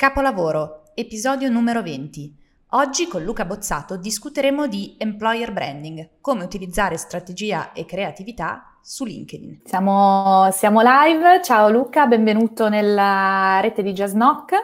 Capolavoro, episodio numero 20. Oggi con Luca Bozzato discuteremo di employer branding, come utilizzare strategia e creatività su LinkedIn. Siamo, siamo live, ciao Luca, benvenuto nella rete di Jazznock.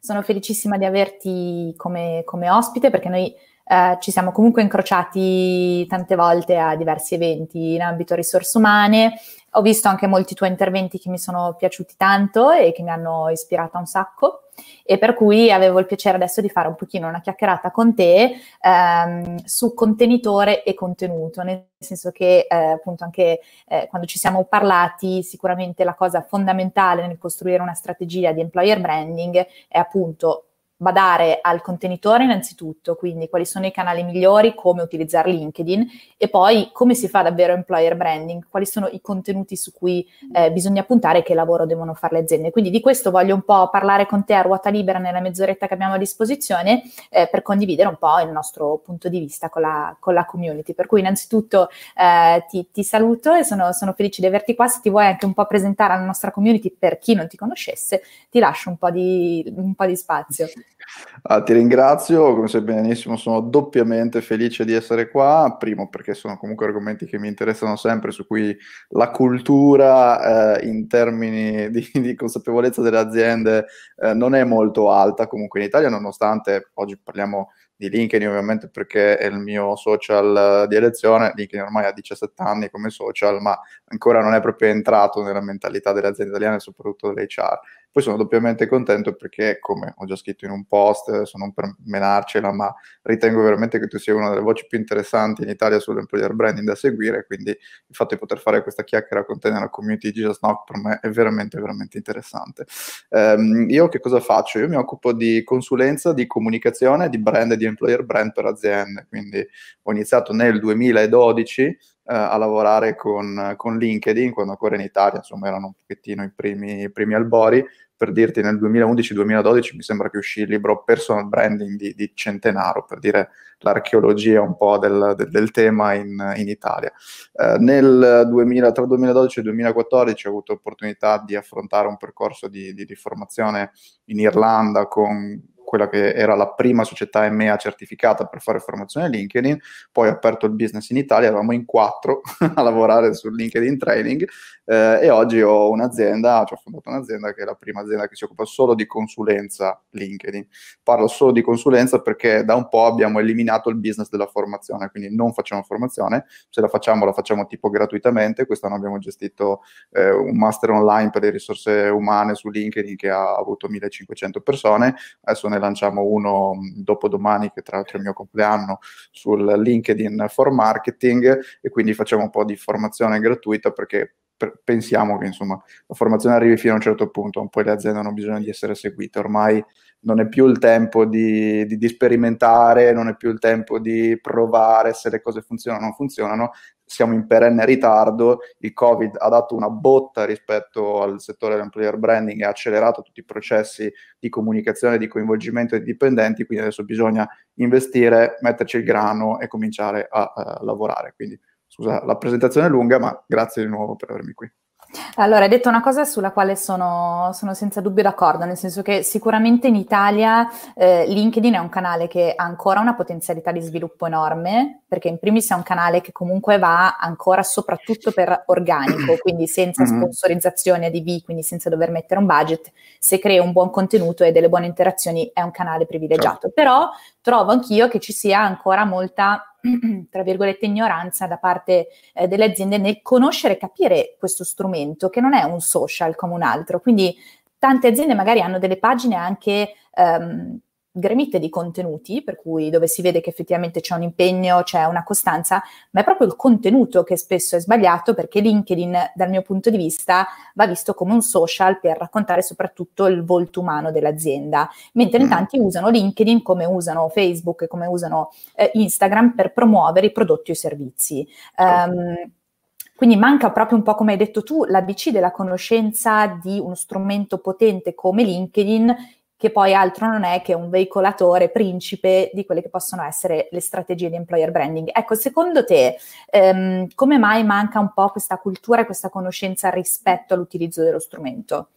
Sono felicissima di averti come, come ospite perché noi eh, ci siamo comunque incrociati tante volte a diversi eventi in ambito risorse umane. Ho visto anche molti tuoi interventi che mi sono piaciuti tanto e che mi hanno ispirata un sacco. E per cui avevo il piacere adesso di fare un pochino una chiacchierata con te ehm, su contenitore e contenuto, nel senso che eh, appunto anche eh, quando ci siamo parlati sicuramente la cosa fondamentale nel costruire una strategia di employer branding è appunto badare al contenitore innanzitutto, quindi quali sono i canali migliori, come utilizzare LinkedIn e poi come si fa davvero employer branding, quali sono i contenuti su cui eh, bisogna puntare e che lavoro devono fare le aziende. Quindi di questo voglio un po' parlare con te a ruota libera nella mezz'oretta che abbiamo a disposizione eh, per condividere un po' il nostro punto di vista con la, con la community. Per cui innanzitutto eh, ti, ti, saluto e sono, sono felice di averti qua. Se ti vuoi anche un po' presentare alla nostra community per chi non ti conoscesse, ti lascio un po' di, un po di spazio. Ah, ti ringrazio, come sai benissimo, sono doppiamente felice di essere qua, primo perché sono comunque argomenti che mi interessano sempre, su cui la cultura eh, in termini di, di, consapevolezza delle aziende eh, non è molto alta comunque in Italia, nonostante oggi parliamo di LinkedIn ovviamente perché è il mio social di elezione, LinkedIn ormai ha 17 anni come social, ma ancora non è proprio entrato nella mentalità delle aziende italiane, soprattutto delle HR. Poi sono doppiamente contento perché, come ho già scritto in un post, adesso non per menarcela, ma ritengo veramente che tu sia una delle voci più interessanti in Italia sull'employer branding da seguire, quindi il fatto di poter fare questa chiacchiera con te nella community di Just Knock per me è veramente, veramente interessante. Um, io che cosa faccio? Io mi occupo di consulenza, di comunicazione, di brand e di employer brand per aziende, quindi ho iniziato nel 2012 eh, a lavorare con, con, LinkedIn quando ancora in Italia, insomma, erano un pochettino i primi, i primi albori. Per dirti, nel 2011-2012 mi sembra che uscì il libro Personal Branding di, di Centenaro, per dire l'archeologia un po' del, del, del tema in, in Italia. Eh, nel 2000, tra il 2012 e il 2014 ho avuto l'opportunità di affrontare un percorso di, di, di formazione in Irlanda con quella che era la prima società EMEA certificata per fare formazione LinkedIn, poi ho aperto il business in Italia, eravamo in quattro a lavorare sul LinkedIn Training eh, e oggi ho un'azienda, cioè ho fondato un'azienda che è la prima azienda che si occupa solo di consulenza LinkedIn. Parlo solo di consulenza perché da un po' abbiamo eliminato il business della formazione, quindi non facciamo formazione, se la facciamo la facciamo tipo gratuitamente, quest'anno abbiamo gestito eh, un master online per le risorse umane su LinkedIn che ha avuto 1500 persone, adesso ne lanciamo uno dopodomani, che tra l'altro è il mio compleanno, sul LinkedIn for Marketing e quindi facciamo un po' di formazione gratuita perché pensiamo che insomma la formazione arrivi fino a un certo punto, poi le aziende hanno bisogno di essere seguite, ormai non è più il tempo di, di, di, sperimentare, non è più il tempo di provare se le cose funzionano o non funzionano, siamo in perenne ritardo, il Covid ha dato una botta rispetto al settore dell'employer branding e ha accelerato tutti i processi di comunicazione, di coinvolgimento dei dipendenti, quindi adesso bisogna investire, metterci il grano e cominciare a, a lavorare. Quindi scusa, la presentazione è lunga, ma grazie di nuovo per avermi qui. Allora, hai detto una cosa sulla quale sono, sono, senza dubbio d'accordo, nel senso che sicuramente in Italia eh, LinkedIn è un canale che ha ancora una potenzialità di sviluppo enorme, perché in primis è un canale che comunque va ancora soprattutto per organico, quindi senza mm-hmm. sponsorizzazione ADV, quindi senza dover mettere un budget, se crei un buon contenuto e delle buone interazioni è un canale privilegiato. Certo. Però trovo anch'io che ci sia ancora molta tra virgolette, ignoranza da parte eh, delle aziende nel conoscere e capire questo strumento, che non è un social come un altro. Quindi tante aziende magari hanno delle pagine anche ehm, gremite di contenuti, per cui dove si vede che effettivamente c'è un impegno, c'è una costanza, ma è proprio il contenuto che spesso è sbagliato perché LinkedIn, dal mio punto di vista, va visto come un social per raccontare soprattutto il volto umano dell'azienda, mentre in mm. tanti usano LinkedIn come usano Facebook, come usano eh, Instagram per promuovere i prodotti o i servizi. Um, quindi manca proprio un po' come hai detto tu, l'ABC della conoscenza di uno strumento potente come LinkedIn che poi altro non è che un veicolatore principe di quelle che possono essere le strategie di employer branding. Ecco, secondo te, ehm, come mai manca un po' questa cultura e questa conoscenza rispetto all'utilizzo dello strumento?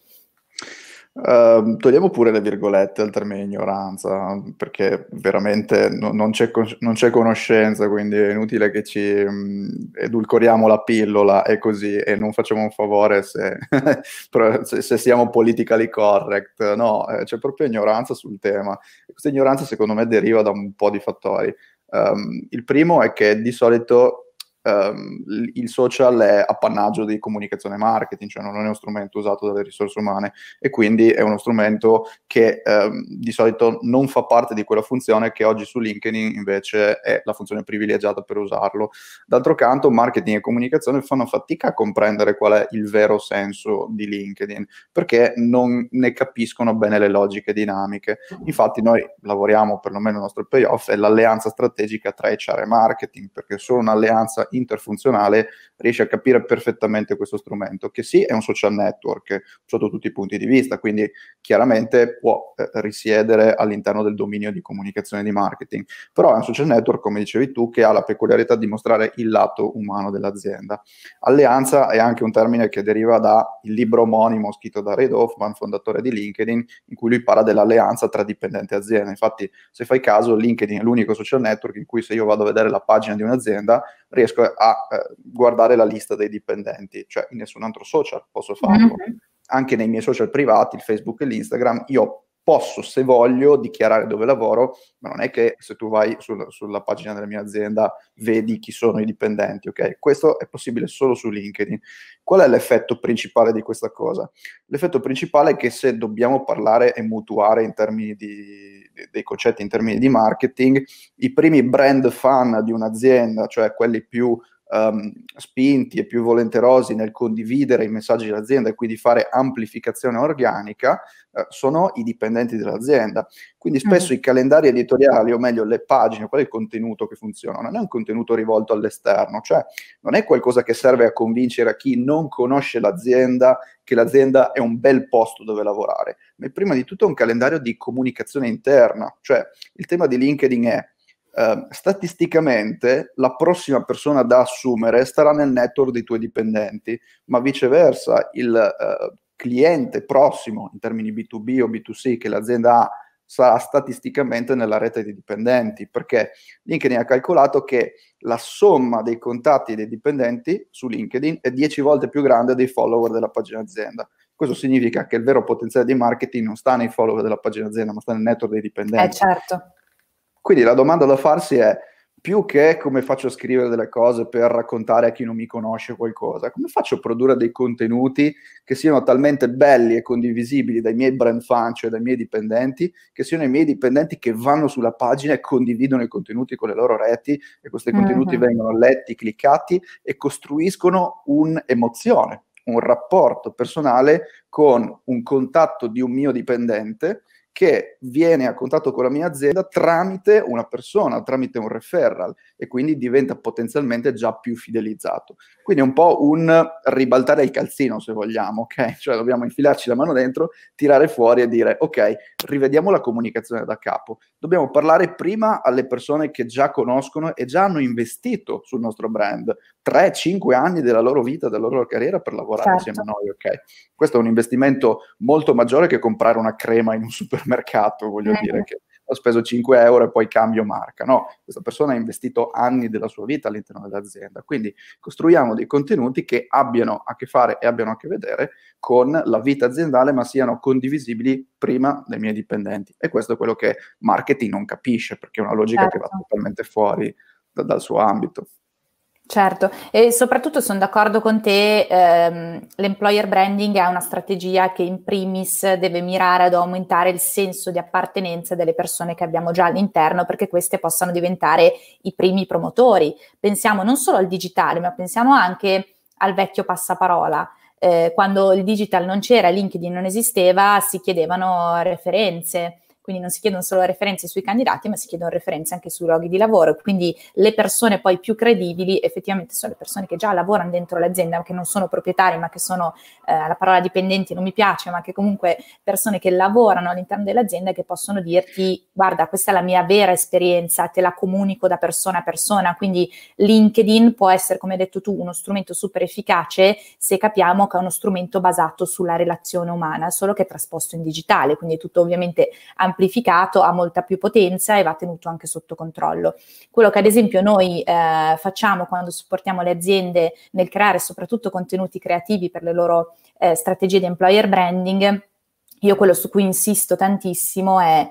Uh, togliamo pure le virgolette al termine ignoranza, perché veramente no, non, c'è, non, c'è, conoscenza, quindi è inutile che ci um, edulcoriamo la pillola e così, e non facciamo un favore se, se, se siamo politically correct. No, eh, c'è proprio ignoranza sul tema. Questa ignoranza secondo me deriva da un po' di fattori. Um, il primo è che di solito um, il social è appannaggio di comunicazione e marketing, cioè non è uno strumento usato dalle risorse umane e quindi è uno strumento che um, di solito non fa parte di quella funzione che oggi su LinkedIn invece è la funzione privilegiata per usarlo. D'altro canto, marketing e comunicazione fanno fatica a comprendere qual è il vero senso di LinkedIn perché non ne capiscono bene le logiche dinamiche. Infatti noi lavoriamo, perlomeno il nostro payoff, è l'alleanza strategica tra HR e marketing perché solo un'alleanza interfunzionale riesce a capire perfettamente questo strumento, che sì è un social network sotto tutti i punti di vista, quindi chiaramente può eh, risiedere all'interno del dominio di comunicazione e di marketing, però è un social network, come dicevi tu, che ha la peculiarità di mostrare il lato umano dell'azienda. Alleanza è anche un termine che deriva dal libro omonimo scritto da Reid Hoffman, fondatore di LinkedIn, in cui lui parla dell'alleanza tra dipendenti e azienda. Infatti, se fai caso, LinkedIn è l'unico social network in cui se io vado a vedere la pagina di un'azienda, riesco a eh, guardare la lista dei dipendenti, cioè in nessun altro social posso farlo. Mm-hmm. Anche nei miei social privati, il Facebook e l'Instagram, io posso, se voglio, dichiarare dove lavoro, ma non è che se tu vai sul, sulla pagina della mia azienda vedi chi sono i dipendenti, ok? Questo è possibile solo su LinkedIn. Qual è l'effetto principale di questa cosa? L'effetto principale è che se dobbiamo parlare e mutuare in termini di, dei concetti in termini di marketing, i primi brand fan di un'azienda, cioè quelli più um, spinti e più volenterosi nel condividere i messaggi dell'azienda e quindi fare amplificazione organica, uh, sono i dipendenti dell'azienda. Quindi spesso mm. i calendari editoriali, o meglio le pagine, qual è il contenuto che funziona? Non è un contenuto rivolto all'esterno, cioè non è qualcosa che serve a convincere a chi non conosce l'azienda che l'azienda è un bel posto dove lavorare, ma è prima di tutto un calendario di comunicazione interna, cioè il tema di LinkedIn è Uh, statisticamente la prossima persona da assumere starà nel network dei tuoi dipendenti, ma viceversa il uh, cliente prossimo in termini B2B o B2C che l'azienda ha sarà statisticamente nella rete di dipendenti, perché LinkedIn ha calcolato che la somma dei contatti dei dipendenti su LinkedIn è 10 volte più grande dei follower della pagina azienda. Questo significa che il vero potenziale di marketing non sta nei follower della pagina azienda, ma sta nel network dei dipendenti. Eh certo. Quindi la domanda da farsi è più che come faccio a scrivere delle cose per raccontare a chi non mi conosce qualcosa, come faccio a produrre dei contenuti che siano talmente belli e condivisibili dai miei brand fan, cioè dai miei dipendenti, che siano i miei dipendenti che vanno sulla pagina e condividono i contenuti con le loro reti e questi mm-hmm. contenuti vengono letti, cliccati e costruiscono un'emozione, un rapporto personale con un contatto di un mio dipendente che viene a contatto con la mia azienda tramite una persona, tramite un referral e quindi diventa potenzialmente già più fidelizzato. Quindi è un po' un ribaltare il calzino, se vogliamo, ok? Cioè dobbiamo infilarci la mano dentro, tirare fuori e dire ok, rivediamo la comunicazione da capo. Dobbiamo parlare prima alle persone che già conoscono e già hanno investito sul nostro brand 3-5 anni della loro vita, della loro carriera per lavorare certo. insieme a noi, ok? Questo è un investimento molto maggiore che comprare una crema in un supermercato, voglio mm. dire che ho speso 5 euro e poi cambio marca. No, questa persona ha investito anni della sua vita all'interno dell'azienda. Quindi costruiamo dei contenuti che abbiano a che fare e abbiano a che vedere con la vita aziendale, ma siano condivisibili prima dai miei dipendenti. E questo è quello che marketing non capisce, perché è una logica certo. che va certo. totalmente fuori da, dal suo ambito. Certo, e soprattutto sono d'accordo con te, ehm, l'employer branding è una strategia che in primis deve mirare ad aumentare il senso di appartenenza delle persone che abbiamo già all'interno perché queste possano diventare i primi promotori. Pensiamo non solo al digitale, ma pensiamo anche al vecchio passaparola. Eh, quando il digital non c'era, LinkedIn non esisteva, si chiedevano referenze quindi non si chiedono solo referenze sui candidati, ma si chiedono referenze anche sui luoghi di lavoro, quindi le persone poi più credibili effettivamente sono le persone che già lavorano dentro l'azienda, che non sono proprietari, ma che sono, eh, la parola dipendenti non mi piace, ma che comunque persone che lavorano all'interno dell'azienda e che possono dirti guarda questa è la mia vera esperienza, te la comunico da persona a persona, quindi LinkedIn può essere, come hai detto tu, uno strumento super efficace se capiamo che è uno strumento basato sulla relazione umana, solo che è trasposto in digitale, quindi tutto ovviamente amplificato, ha molta più potenza e va tenuto anche sotto controllo. Quello che ad esempio noi eh, facciamo quando supportiamo le aziende nel creare soprattutto contenuti creativi per le loro eh, strategie di employer branding, io quello su cui insisto tantissimo è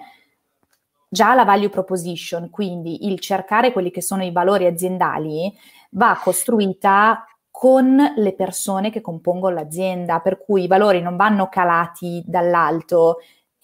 già la value proposition, quindi il cercare quelli che sono i valori aziendali, va costruita con le persone che compongono l'azienda, per cui i valori non vanno calati dall'alto,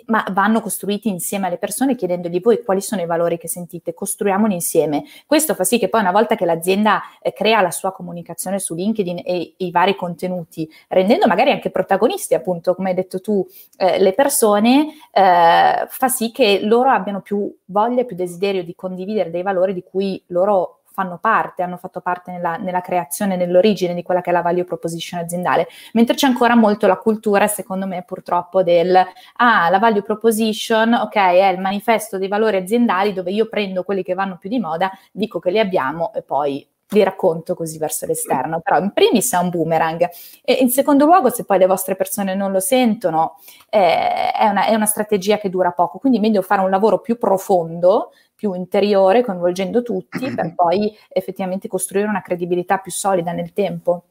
ma vanno costruiti insieme alle persone chiedendogli voi quali sono i valori che sentite, costruiamoli insieme. Questo fa sì che poi una volta che l'azienda eh, crea la sua comunicazione su LinkedIn e, i vari contenuti, rendendo magari anche protagonisti, appunto, come hai detto tu, eh, le persone, eh, fa sì che loro abbiano più voglia, più desiderio di condividere dei valori di cui loro fanno parte, hanno fatto parte nella, nella, creazione, nell'origine di quella che è la value proposition aziendale, mentre c'è ancora molto la cultura, secondo me purtroppo, del ah, la value proposition, ok, è il manifesto dei valori aziendali dove io prendo quelli che vanno più di moda, dico che li abbiamo e poi li racconto così verso l'esterno, però in primis è un boomerang. E in secondo luogo se poi le vostre persone non lo sentono eh, è, una, è una strategia che dura poco, quindi meglio fare un lavoro più profondo più interiore, coinvolgendo tutti, per poi effettivamente costruire una credibilità più solida nel tempo.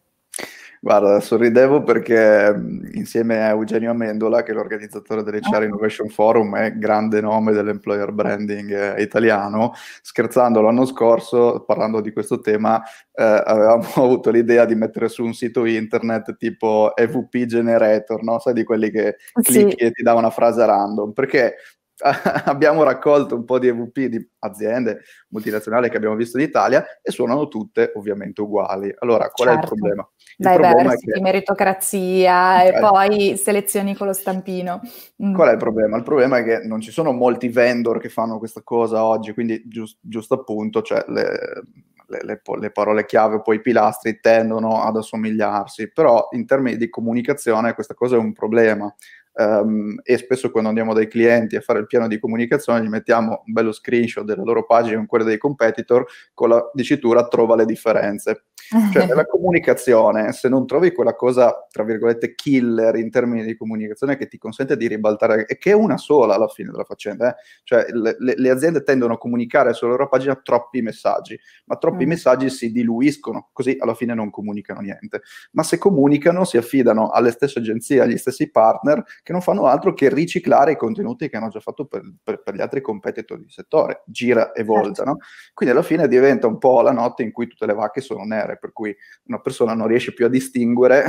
Guarda, sorridevo perché insieme a Eugenio Amendola, che è l'organizzatore dell'HR ah. Innovation Forum, è grande nome dell'employer branding eh, italiano, scherzando l'anno scorso, parlando di questo tema, eh, avevamo avuto l'idea di mettere su un sito internet tipo EVP Generator, no? Sai di quelli che clicchi sì. e ti dà una frase random, perché abbiamo raccolto un po' di EVP di aziende multinazionali che abbiamo visto in Italia e suonano tutte ovviamente uguali. Allora, qual certo. è il certo. problema? Il versi, che... meritocrazia e poi selezioni con lo stampino. Mm. Qual è il problema? Il problema è che non ci sono molti vendor che fanno questa cosa oggi, quindi giust, giusto appunto, cioè le, le, le, le, parole chiave, poi i pilastri tendono ad assomigliarsi, però in termini di comunicazione questa cosa è un problema um, e spesso quando andiamo dai clienti a fare il piano di comunicazione gli mettiamo un bello screenshot della loro pagina con quelle dei competitor con la dicitura trova le differenze. Cioè nella comunicazione, se non trovi quella cosa, tra virgolette, killer in termini di comunicazione che ti consente di ribaltare, e che è una sola alla fine della faccenda, eh? cioè le, le, aziende tendono a comunicare sulla loro pagina troppi messaggi, ma troppi mm. messaggi si diluiscono, così alla fine non comunicano niente. Ma se comunicano si affidano alle stesse agenzie, agli stessi partner che non fanno altro che riciclare i contenuti che hanno già fatto per, per, per gli altri competitor di settore, gira e volta, certo. no? Quindi alla fine diventa un po' la notte in cui tutte le vacche sono nere, per cui una persona non riesce più a distinguere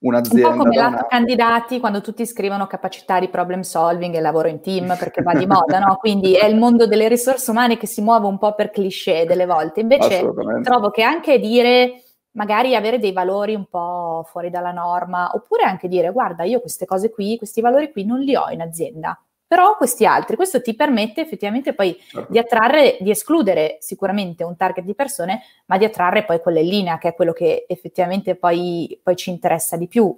un'azienda. Un po' come lato candidati quando tutti scrivono capacità di problem solving e lavoro in team perché va di moda, no? Quindi è il mondo delle risorse umane che si muove un po' per cliché delle volte. Invece trovo che anche dire magari avere dei valori un po' fuori dalla norma, oppure anche dire guarda, io queste cose qui, questi valori qui non li ho in azienda, però questi altri, questo ti permette effettivamente poi certo. di attrarre, di escludere sicuramente un target di persone, ma di attrarre poi quella in linea, che è quello che effettivamente poi, poi ci interessa di più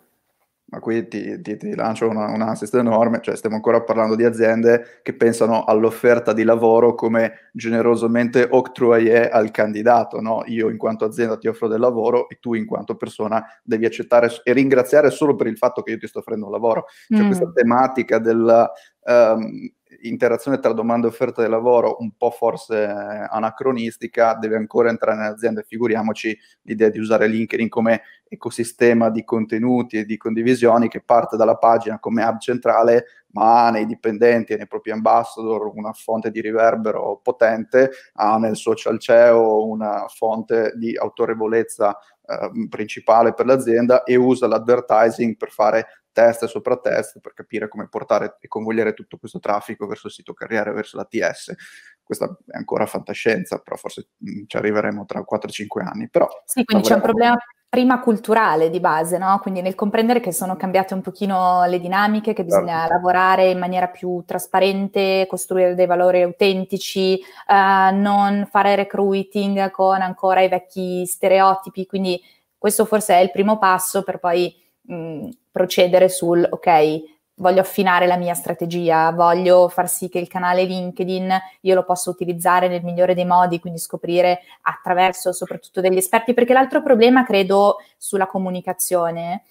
ma qui ti, ti, ti lancio una, un assist enorme, cioè stiamo ancora parlando di aziende che pensano all'offerta di lavoro come generosamente octroyé al candidato, no? Io in quanto azienda ti offro del lavoro e tu in quanto persona devi accettare e ringraziare solo per il fatto che io ti sto offrendo un lavoro. Cioè mm. questa tematica del... Um, interazione tra domanda e offerta di lavoro un po' forse anacronistica, deve ancora entrare nelle aziende. Figuriamoci l'idea di usare LinkedIn come ecosistema di contenuti e di condivisioni che parte dalla pagina come hub centrale, ma nei dipendenti e nei propri ambassador una fonte di riverbero potente, ha nel social CEO una fonte di autorevolezza eh, principale per l'azienda e usa l'advertising per fare test e sopra test per capire come portare e convogliare tutto questo traffico verso il sito carriere, verso l'ATS. Questa è ancora fantascienza, però forse mm, ci arriveremo tra 4-5 anni. Però, sì, quindi c'è un problema prima culturale di base, no? Quindi nel comprendere che sono cambiate un pochino le dinamiche, che bisogna certo. lavorare in maniera più trasparente, costruire dei valori autentici, uh, non fare recruiting con ancora i vecchi stereotipi, quindi questo forse è il primo passo per poi mh, procedere sul ok, voglio affinare la mia strategia, voglio far sì che il canale LinkedIn io lo possa utilizzare nel migliore dei modi, quindi scoprire attraverso soprattutto degli esperti, perché l'altro problema credo sulla comunicazione,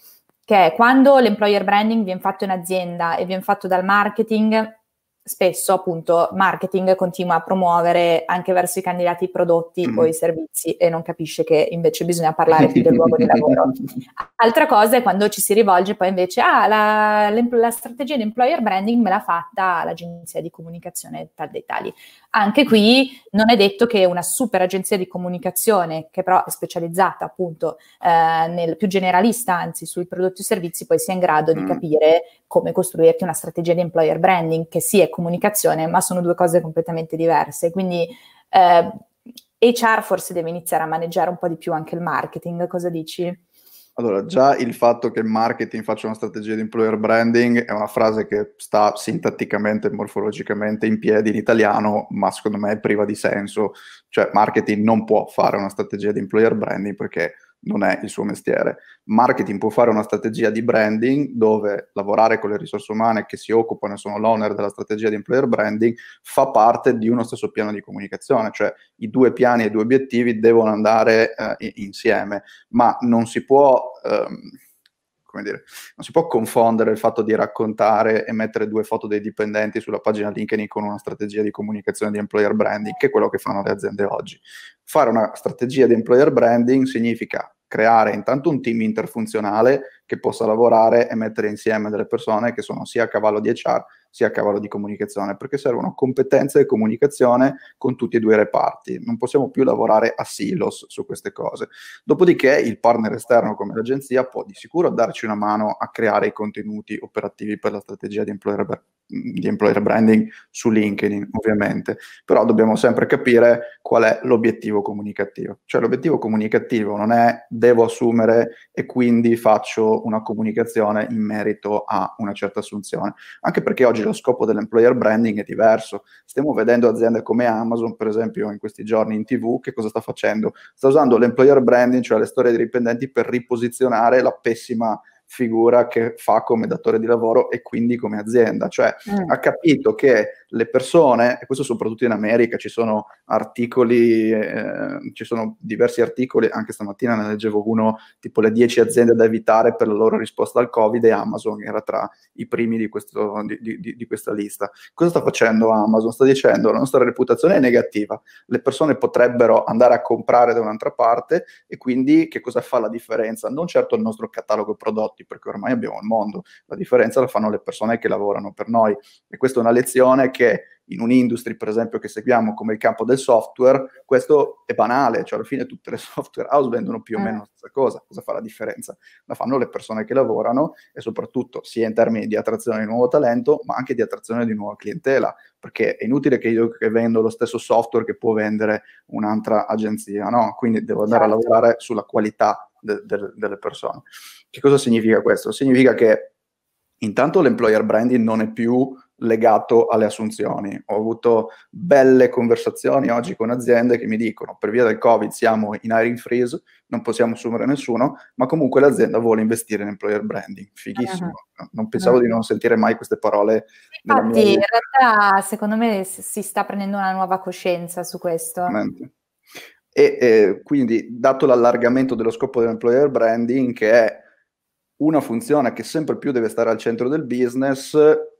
che è quando l'employer branding viene fatto in azienda e viene fatto dal marketing, spesso appunto marketing continua a promuovere anche verso i candidati i prodotti mm. o i servizi e non capisce che invece bisogna parlare più del luogo di lavoro. Altra cosa è quando ci si rivolge poi invece, ah, la, la strategia di employer branding me l'ha fatta l'agenzia di comunicazione tal dei tali. Anche qui non è detto che una super agenzia di comunicazione, che però è specializzata appunto eh, nel più generalista, anzi sui prodotti e servizi, poi sia in grado mm. di capire come costruirti una strategia di employer branding, che è comunicazione, ma sono due cose completamente diverse. Quindi eh, HR forse deve iniziare a maneggiare un po' di più anche il marketing, cosa dici? Allora, già il fatto che marketing faccia una strategia di employer branding è una frase che sta sintatticamente e morfologicamente in piedi in italiano, ma secondo me è priva di senso. Cioè, marketing non può fare una strategia di employer branding perché non è il suo mestiere. Marketing può fare una strategia di branding dove lavorare con le risorse umane che si occupano e sono l'owner della strategia di employer branding fa parte di uno stesso piano di comunicazione, cioè i due piani e i due obiettivi devono andare eh, insieme, ma non si può... Ehm, dire, non si può confondere il fatto di raccontare e mettere due foto dei dipendenti sulla pagina LinkedIn con una strategia di comunicazione di employer branding, che è quello che fanno le aziende oggi. Fare una strategia di employer branding significa creare intanto un team interfunzionale che possa lavorare e mettere insieme delle persone che sono sia a cavallo di HR sia a cavallo di comunicazione, perché servono competenze di comunicazione con tutti e due i reparti. Non possiamo più lavorare a silos su queste cose. Dopodiché il partner esterno come l'agenzia può di sicuro darci una mano a creare i contenuti operativi per la strategia di employer, di employer branding su LinkedIn, ovviamente, però dobbiamo sempre capire qual è l'obiettivo comunicativo. Cioè l'obiettivo comunicativo non è devo assumere e quindi faccio una comunicazione in merito a una certa assunzione, anche perché oggi lo scopo dell'employer branding è diverso. Stiamo vedendo aziende come Amazon, per esempio, in questi giorni in TV, che cosa sta facendo? Sta usando l'employer branding, cioè le storie dei dipendenti, per riposizionare la pessima figura che fa come datore di lavoro e quindi come azienda. Cioè mm. ha capito che le persone, e questo soprattutto in America, ci sono articoli, eh, ci sono diversi articoli, anche stamattina ne leggevo uno, tipo le 10 aziende da evitare per la loro risposta al Covid e Amazon era tra i primi di, questo, di, di, di questa lista. Cosa sta facendo Amazon? Sta dicendo la nostra reputazione è negativa, le persone potrebbero andare a comprare da un'altra parte e quindi che cosa fa la differenza? Non certo il nostro catalogo prodotti, perché ormai abbiamo il mondo, la differenza la fanno le persone che lavorano per noi e questa è una lezione che in un'industria, per esempio, che seguiamo come il campo del software, questo è banale, cioè alla fine tutte le software house vendono più o meno la stessa cosa. Cosa fa la differenza? La fanno le persone che lavorano e soprattutto sia in termini di attrazione di nuovo talento, ma anche di attrazione di nuova clientela, perché è inutile che io che vendo lo stesso software che può vendere un'altra agenzia, no? Quindi devo andare certo. a lavorare sulla qualità de- de- delle persone. Che cosa significa questo? Significa che intanto l'employer branding non è più legato alle assunzioni. Ho avuto belle conversazioni oggi con aziende che mi dicono per via del Covid siamo in hiring freeze, non possiamo assumere nessuno, ma comunque l'azienda vuole investire in employer branding. Fighissimo. Uh-huh. Non pensavo uh-huh. di non sentire mai queste parole. Infatti, in realtà, secondo me si sta prendendo una nuova coscienza su questo. E eh, quindi, dato l'allargamento dello scopo dell'employer branding, che è una funzione che sempre più deve stare al centro del business,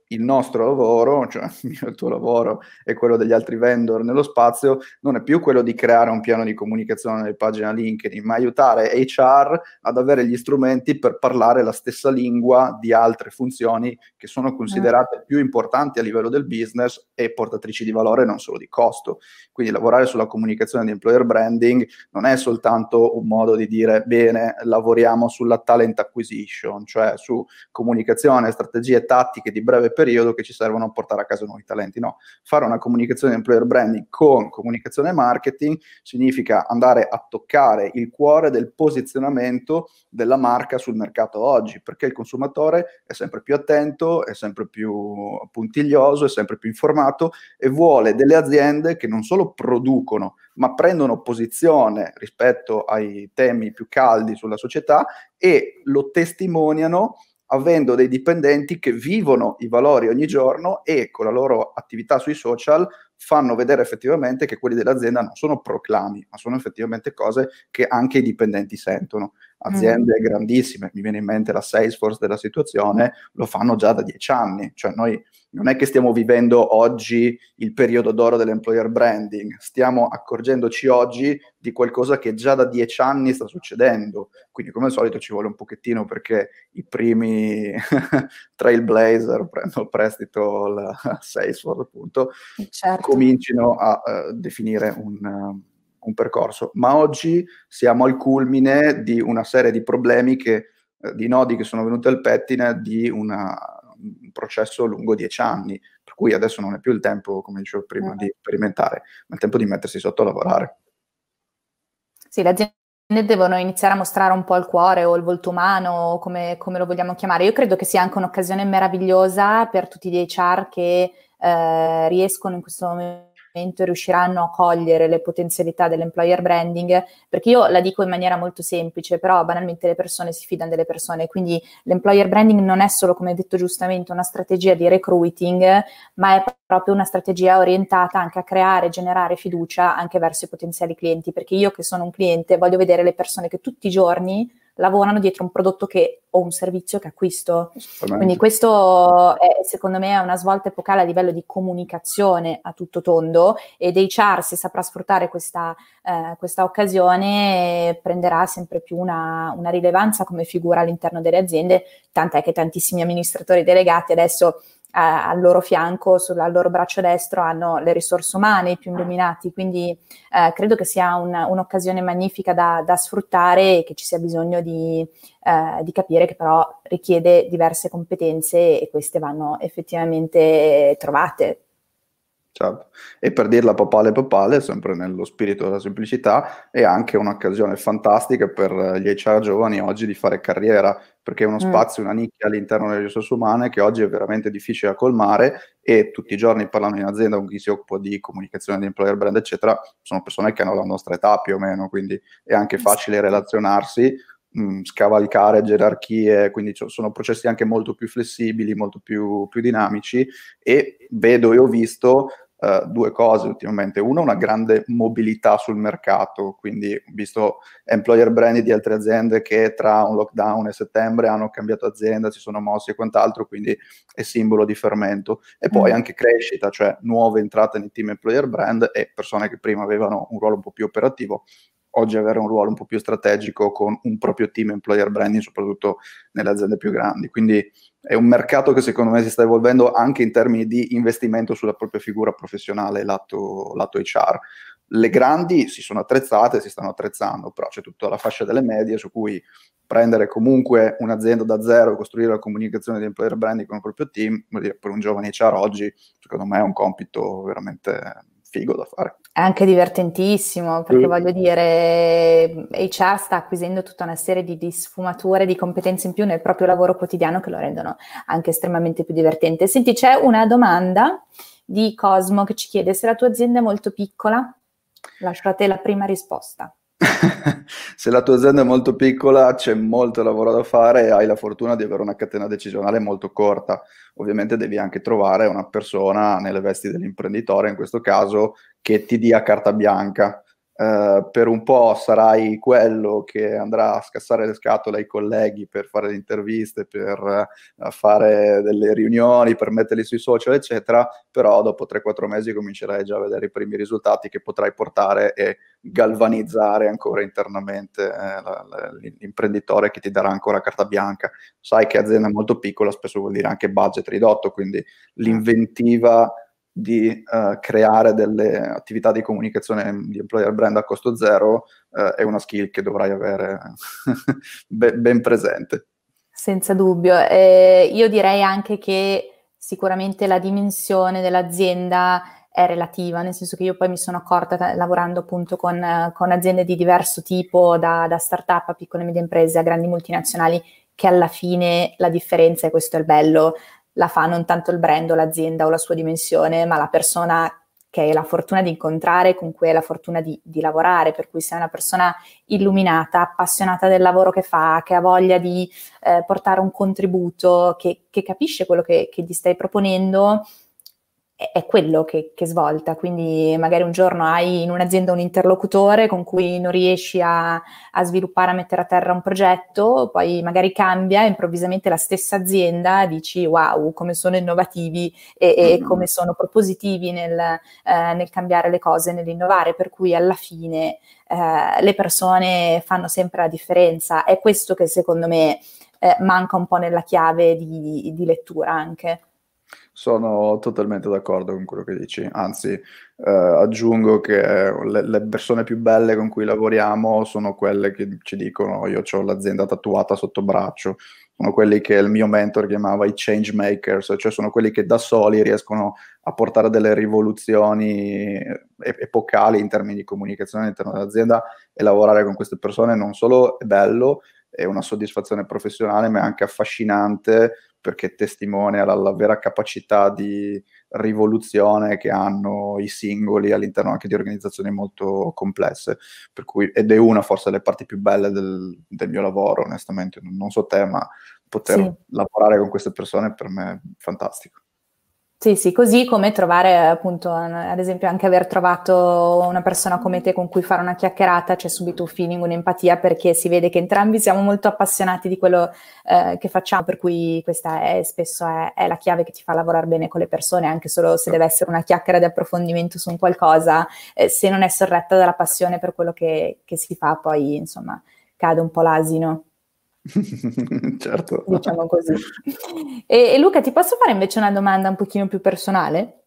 il nostro lavoro, cioè il tuo lavoro e quello degli altri vendor nello spazio, non è più quello di creare un piano di comunicazione nelle pagine LinkedIn, ma aiutare HR ad avere gli strumenti per parlare la stessa lingua di altre funzioni che sono considerate più importanti a livello del business e portatrici di valore, non solo di costo. Quindi lavorare sulla comunicazione di employer branding non è soltanto un modo di dire bene, lavoriamo sulla talent acquisition, cioè su comunicazione, strategie tattiche di breve periodo che ci servono a portare a casa nuovi talenti. No, fare una comunicazione di employer branding con comunicazione marketing significa andare a toccare il cuore del posizionamento della marca sul mercato oggi, perché il consumatore è sempre più attento, è sempre più puntiglioso, è sempre più informato e vuole delle aziende che non solo producono, ma prendono posizione rispetto ai temi più caldi sulla società e lo testimoniano avendo dei dipendenti che vivono i valori ogni giorno e con la loro attività sui social fanno vedere effettivamente che quelli dell'azienda non sono proclami, ma sono effettivamente cose che anche i dipendenti sentono. Aziende mm. grandissime, mi viene in mente la Salesforce della situazione, lo fanno già da dieci anni, cioè noi non è che stiamo vivendo oggi il periodo d'oro dell'employer branding, stiamo accorgendoci oggi di qualcosa che già da dieci anni sta succedendo. Quindi, come al solito, ci vuole un pochettino perché i primi trailblazer, prendo prestito la Salesforce, appunto, certo. comincino a uh, definire un. Uh, un percorso, ma oggi siamo al culmine di una serie di problemi che, eh, di nodi che sono venuti al pettine di una, un processo lungo dieci anni, per cui adesso non è più il tempo, come dicevo prima, mm. di sperimentare, ma è il tempo di mettersi sotto a lavorare. Sì, le aziende devono iniziare a mostrare un po' il cuore o il volto umano, come, come lo vogliamo chiamare. Io credo che sia anche un'occasione meravigliosa per tutti gli HR che eh, riescono in questo momento riusciranno a cogliere le potenzialità dell'employer branding, perché io la dico in maniera molto semplice, però banalmente le persone si fidano delle persone, quindi l'employer branding non è solo, come detto giustamente, una strategia di recruiting, ma è proprio una strategia orientata anche a creare e generare fiducia anche verso i potenziali clienti, perché io che sono un cliente voglio vedere le persone che tutti i giorni lavorano dietro un prodotto che, o un servizio che acquisto. Quindi questo è, secondo me è una svolta epocale a livello di comunicazione a tutto tondo ed HR se saprà sfruttare questa, eh, questa occasione prenderà sempre più una, una rilevanza come figura all'interno delle aziende, tant'è che tantissimi amministratori delegati adesso al loro fianco, sul, al loro braccio destro, hanno le risorse umane, i più illuminati, quindi eh, credo che sia un, un'occasione magnifica da, da, sfruttare e che ci sia bisogno di, eh, di, capire che però richiede diverse competenze e queste vanno effettivamente trovate. Certo. E per dirla papale papale, sempre nello spirito della semplicità, è anche un'occasione fantastica per gli HR giovani oggi di fare carriera, perché è uno mm. spazio, una nicchia all'interno delle risorse umane che oggi è veramente difficile da colmare e tutti i giorni parlando in azienda con chi si occupa di comunicazione di employer brand, eccetera, sono persone che hanno la nostra età più o meno, quindi è anche facile relazionarsi mm, scavalcare gerarchie, quindi sono processi anche molto più flessibili, molto più, più dinamici e vedo e ho visto Uh, due cose ultimamente. Uno, una grande mobilità sul mercato, quindi ho visto employer brand di altre aziende che tra un lockdown e settembre hanno cambiato azienda, si sono mossi e quant'altro, quindi è simbolo di fermento. E poi mm. anche crescita, cioè nuove entrate nei team employer brand e persone che prima avevano un ruolo un po' più operativo oggi avere un ruolo un po' più strategico con un proprio team employer branding, soprattutto nelle aziende più grandi. Quindi è un mercato che secondo me si sta evolvendo anche in termini di investimento sulla propria figura professionale lato, lato HR. Le grandi si sono attrezzate, si stanno attrezzando, però c'è tutta la fascia delle medie su cui prendere comunque un'azienda da zero e costruire la comunicazione di employer branding con il proprio team, per un giovane HR oggi, secondo me è un compito veramente figo da fare. È anche divertentissimo, perché sì. voglio dire, HR sta acquisendo tutta una serie di, di, sfumature, di competenze in più nel proprio lavoro quotidiano che lo rendono anche estremamente più divertente. Senti, c'è una domanda di Cosmo che ci chiede se la tua azienda è molto piccola. Lascio a te la prima risposta. Se la tua azienda è molto piccola, c'è molto lavoro da fare e hai la fortuna di avere una catena decisionale molto corta. Ovviamente devi anche trovare una persona nelle vesti dell'imprenditore, in questo caso, che ti dia carta bianca. Uh, per un po' sarai quello che andrà a scassare le scatole ai colleghi per fare le interviste, per uh, fare delle riunioni, per metterli sui social, eccetera, però dopo 3-4 mesi comincerai già a vedere i primi risultati che potrai portare e galvanizzare ancora internamente eh, la, la, l'imprenditore che ti darà ancora carta bianca. Sai che azienda molto piccola spesso vuol dire anche budget ridotto, quindi l'inventiva di uh, creare delle attività di comunicazione di employer brand a costo zero uh, è una skill che dovrai avere ben, ben, presente. Senza dubbio. Eh, io direi anche che sicuramente la dimensione dell'azienda è relativa, nel senso che io poi mi sono accorta lavorando appunto con, con aziende di diverso tipo, da, da start-up a piccole e medie imprese a grandi multinazionali, che alla fine la differenza, e questo è il bello, la fa non tanto il brand o l'azienda o la sua dimensione, ma la persona che hai la fortuna di incontrare, con cui hai la fortuna di, di, lavorare, per cui sei una persona illuminata, appassionata del lavoro che fa, che ha voglia di eh, portare un contributo, che, che capisce quello che, che, gli stai proponendo è quello che, che, svolta, quindi magari un giorno hai in un'azienda un interlocutore con cui non riesci a, a, sviluppare, a mettere a terra un progetto, poi magari cambia e improvvisamente la stessa azienda dici wow, come sono innovativi e, e mm-hmm. come sono propositivi nel, eh, nel, cambiare le cose, nell'innovare, per cui alla fine eh, le persone fanno sempre la differenza. È questo che secondo me eh, manca un po' nella chiave di, di lettura anche. Sono totalmente d'accordo con quello che dici, anzi eh, aggiungo che le, le, persone più belle con cui lavoriamo sono quelle che ci dicono io ho l'azienda tatuata sotto braccio, sono quelli che il mio mentor chiamava i change makers, cioè sono quelli che da soli riescono a portare delle rivoluzioni epocali in termini di comunicazione all'interno dell'azienda e lavorare con queste persone non solo è bello, è una soddisfazione professionale, ma è anche affascinante perché testimonia la, la, vera capacità di rivoluzione che hanno i singoli all'interno anche di organizzazioni molto complesse. Per cui, ed è una forse delle parti più belle del, del mio lavoro, onestamente. Non so te, ma poter sì. lavorare con queste persone per me è fantastico. Sì, sì, così come trovare appunto, ad esempio anche aver trovato una persona come te con cui fare una chiacchierata, c'è subito un feeling, un'empatia perché si vede che entrambi siamo molto appassionati di quello eh, che facciamo, per cui questa è spesso è, è, la chiave che ti fa lavorare bene con le persone, anche solo se deve essere una chiacchiera di approfondimento su un qualcosa, eh, se non è sorretta dalla passione per quello che, che si fa, poi insomma cade un po' l'asino. certo. Diciamo così. E, e, Luca, ti posso fare invece una domanda un pochino più personale?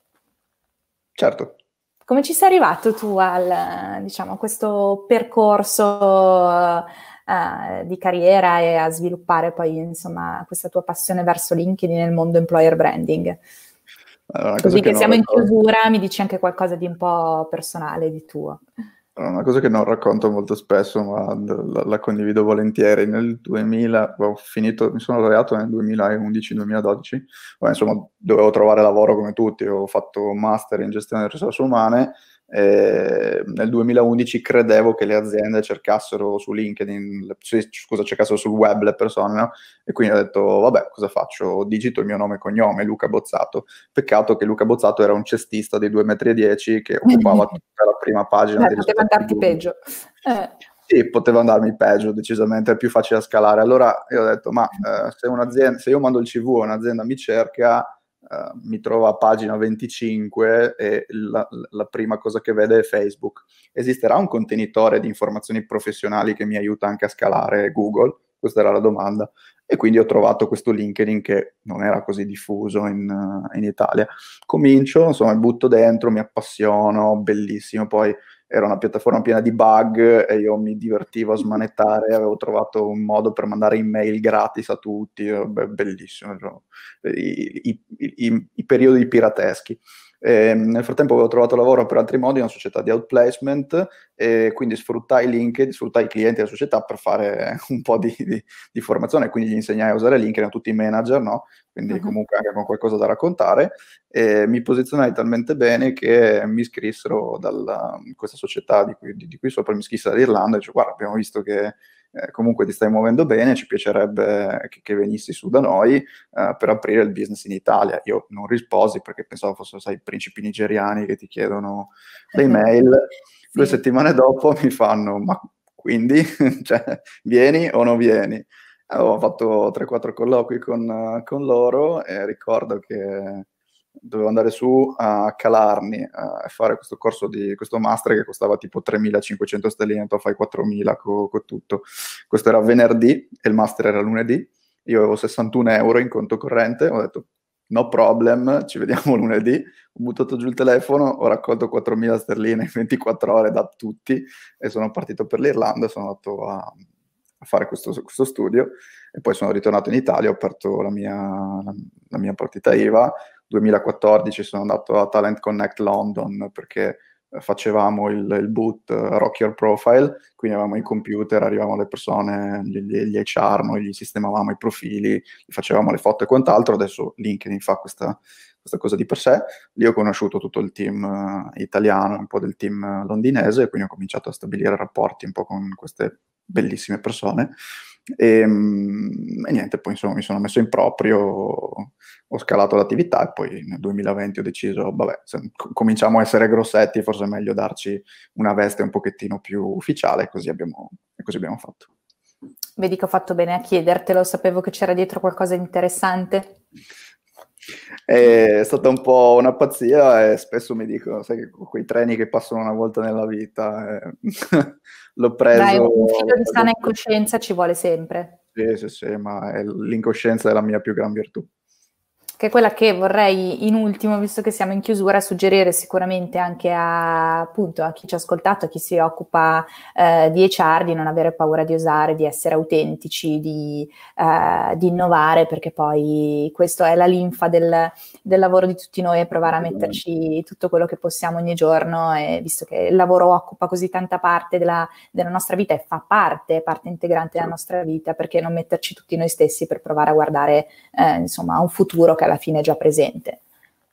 Certo. Come ci sei arrivato tu al, diciamo, a questo percorso uh, di carriera e a sviluppare poi, insomma, questa tua passione verso LinkedIn nel mondo employer branding? Allora, Così che, che siamo in chiusura, mi dici anche qualcosa di un po' personale di tuo una cosa che non racconto molto spesso, ma la, la condivido volentieri. Nel 2000, ho finito, mi sono laureato nel 2011-2012, insomma, dovevo trovare lavoro come tutti, ho fatto master in gestione delle risorse umane eh, nel 2011 credevo che le aziende cercassero su LinkedIn, scusa, cercassero sul web le persone, no? E quindi ho detto, vabbè, cosa faccio? Digito il mio nome e cognome, Luca Bozzato. Peccato che Luca Bozzato era un cestista di 2,10 m che occupava tutta la prima pagina. Eh, poteva andarti peggio. Eh. Sì, poteva andarmi peggio, decisamente, è più facile da scalare. Allora io ho detto, ma eh, se, se io mando il CV e un'azienda mi cerca Uh, mi trova a pagina 25 e la, la, prima cosa che vede è Facebook. Esisterà un contenitore di informazioni professionali che mi aiuta anche a scalare Google? Questa era la domanda. E quindi ho trovato questo LinkedIn che non era così diffuso in, uh, in Italia. Comincio, insomma, butto dentro, mi appassiono, bellissimo. Poi era una piattaforma piena di bug e io mi divertivo a smanettare, avevo trovato un modo per mandare email gratis a tutti, Beh, bellissimo, I, i, i, i, periodi pirateschi. E nel frattempo avevo trovato lavoro per altri modi in una società di outplacement e quindi sfruttai LinkedIn, sfruttai i clienti della società per fare un po' di, di, di formazione, quindi gli insegnai a usare LinkedIn a tutti i manager, no? quindi uh-huh. comunque anche con qualcosa da raccontare e mi posizionai talmente bene che mi iscrissero da questa società di cui, di, di cui sopra mi iscrisse dall'Irlanda e dice guarda abbiamo visto che eh, comunque ti stai muovendo bene, ci piacerebbe che, che venissi su da noi eh, per aprire il business in Italia. Io non risposi perché pensavo fossero, sai, i principi nigeriani che ti chiedono le mail. Due settimane dopo mi fanno, ma quindi, cioè, vieni o non vieni? Avevo fatto 3-4 colloqui con, con, loro e ricordo che dovevo andare su a Calarni a fare questo corso di questo master che costava tipo 3.500 stelline, tu fai 4.000 con co tutto. Questo era venerdì e il master era lunedì. Io avevo 61 euro in conto corrente, ho detto no problem, ci vediamo lunedì. Ho buttato giù il telefono, ho raccolto 4.000 sterline in 24 ore da tutti e sono partito per l'Irlanda, sono andato a, a fare questo, questo, studio e poi sono ritornato in Italia, ho aperto la mia, la, la mia partita IVA. 2014 sono andato a Talent Connect London perché eh, facevamo il, il boot uh, Rock Your Profile, quindi avevamo i computer, arrivavano le persone, gli, gli HR, noi gli sistemavamo i profili, facevamo le foto e quant'altro, adesso LinkedIn fa questa, questa cosa di per sé. Lì ho conosciuto tutto il team uh, italiano, un po' del team londinese, quindi ho cominciato a stabilire rapporti un po' con queste bellissime persone. E, mm, e, niente, poi insomma mi sono messo in proprio, ho scalato l'attività e poi nel 2020 ho deciso, vabbè, se cominciamo a essere grossetti, forse è meglio darci una veste un pochettino più ufficiale così abbiamo, e così abbiamo fatto. Vedi che ho fatto bene a chiedertelo, sapevo che c'era dietro qualcosa di interessante. È stata un po' una pazzia e spesso mi dicono, sai che quei treni che passano una volta nella vita, eh, l'ho preso... Dai, un filo di sana incoscienza ci vuole sempre. Sì, sì, sì, ma l'incoscienza è la mia più gran virtù che è quella che vorrei in ultimo, visto che siamo in chiusura, suggerire sicuramente anche a, appunto, a chi ci ha ascoltato, a chi si occupa eh, di HR, di non avere paura di osare, di essere autentici, di, eh, di innovare, perché poi questo è la linfa del, del, lavoro di tutti noi, provare a metterci tutto quello che possiamo ogni giorno, e visto che il lavoro occupa così tanta parte della, della nostra vita e fa parte, parte integrante della nostra vita, perché non metterci tutti noi stessi per provare a guardare eh, insomma, a un futuro che alla fine è già presente.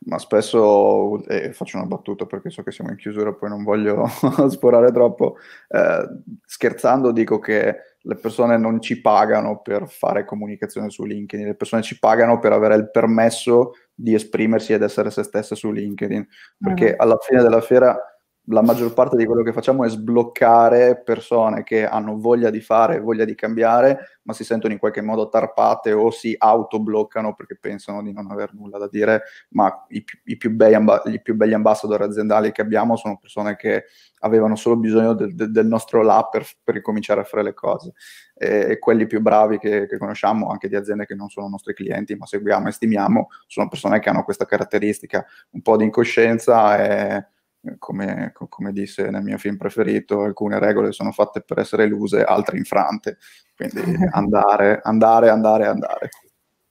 Ma spesso, eh, faccio una battuta perché so che siamo in chiusura, poi non voglio sporare troppo, eh, scherzando dico che le persone non ci pagano per fare comunicazione su LinkedIn, le persone ci pagano per avere il permesso di esprimersi ed essere se stesse su LinkedIn, perché uh-huh. alla fine della fiera la maggior parte di quello che facciamo è sbloccare persone che hanno voglia di fare, voglia di cambiare, ma si sentono in qualche modo tarpate o si autobloccano perché pensano di non aver nulla da dire, ma i, i più, bei, amba- i più belli ambassador aziendali che abbiamo sono persone che avevano solo bisogno del, del nostro là per, per ricominciare a fare le cose. E, e quelli più bravi che, che, conosciamo, anche di aziende che non sono nostri clienti, ma seguiamo e stimiamo, sono persone che hanno questa caratteristica, un po' di incoscienza e come, come, disse nel mio film preferito, alcune regole sono fatte per essere eluse, altre infrante. Quindi andare, andare, andare, andare.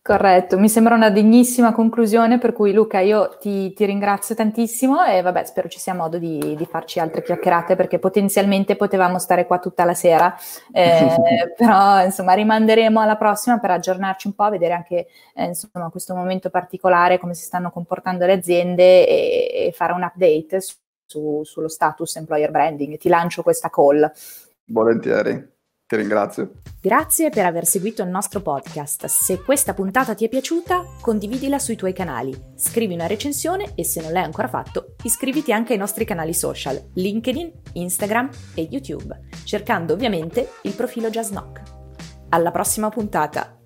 Corretto, mi sembra una degnissima conclusione, per cui Luca io ti, ti ringrazio tantissimo e vabbè spero ci sia modo di, di, farci altre chiacchierate perché potenzialmente potevamo stare qua tutta la sera, eh, però insomma rimanderemo alla prossima per aggiornarci un po', vedere anche eh, insomma questo momento particolare, come si stanno comportando le aziende e, e fare un update su, su, sullo status employer branding. Ti lancio questa call. Volentieri. Ti ringrazio. Grazie per aver seguito il nostro podcast. Se questa puntata ti è piaciuta, condividila sui tuoi canali, scrivi una recensione e se non l'hai ancora fatto, iscriviti anche ai nostri canali social, LinkedIn, Instagram e YouTube, cercando ovviamente il profilo Knock. Alla prossima puntata!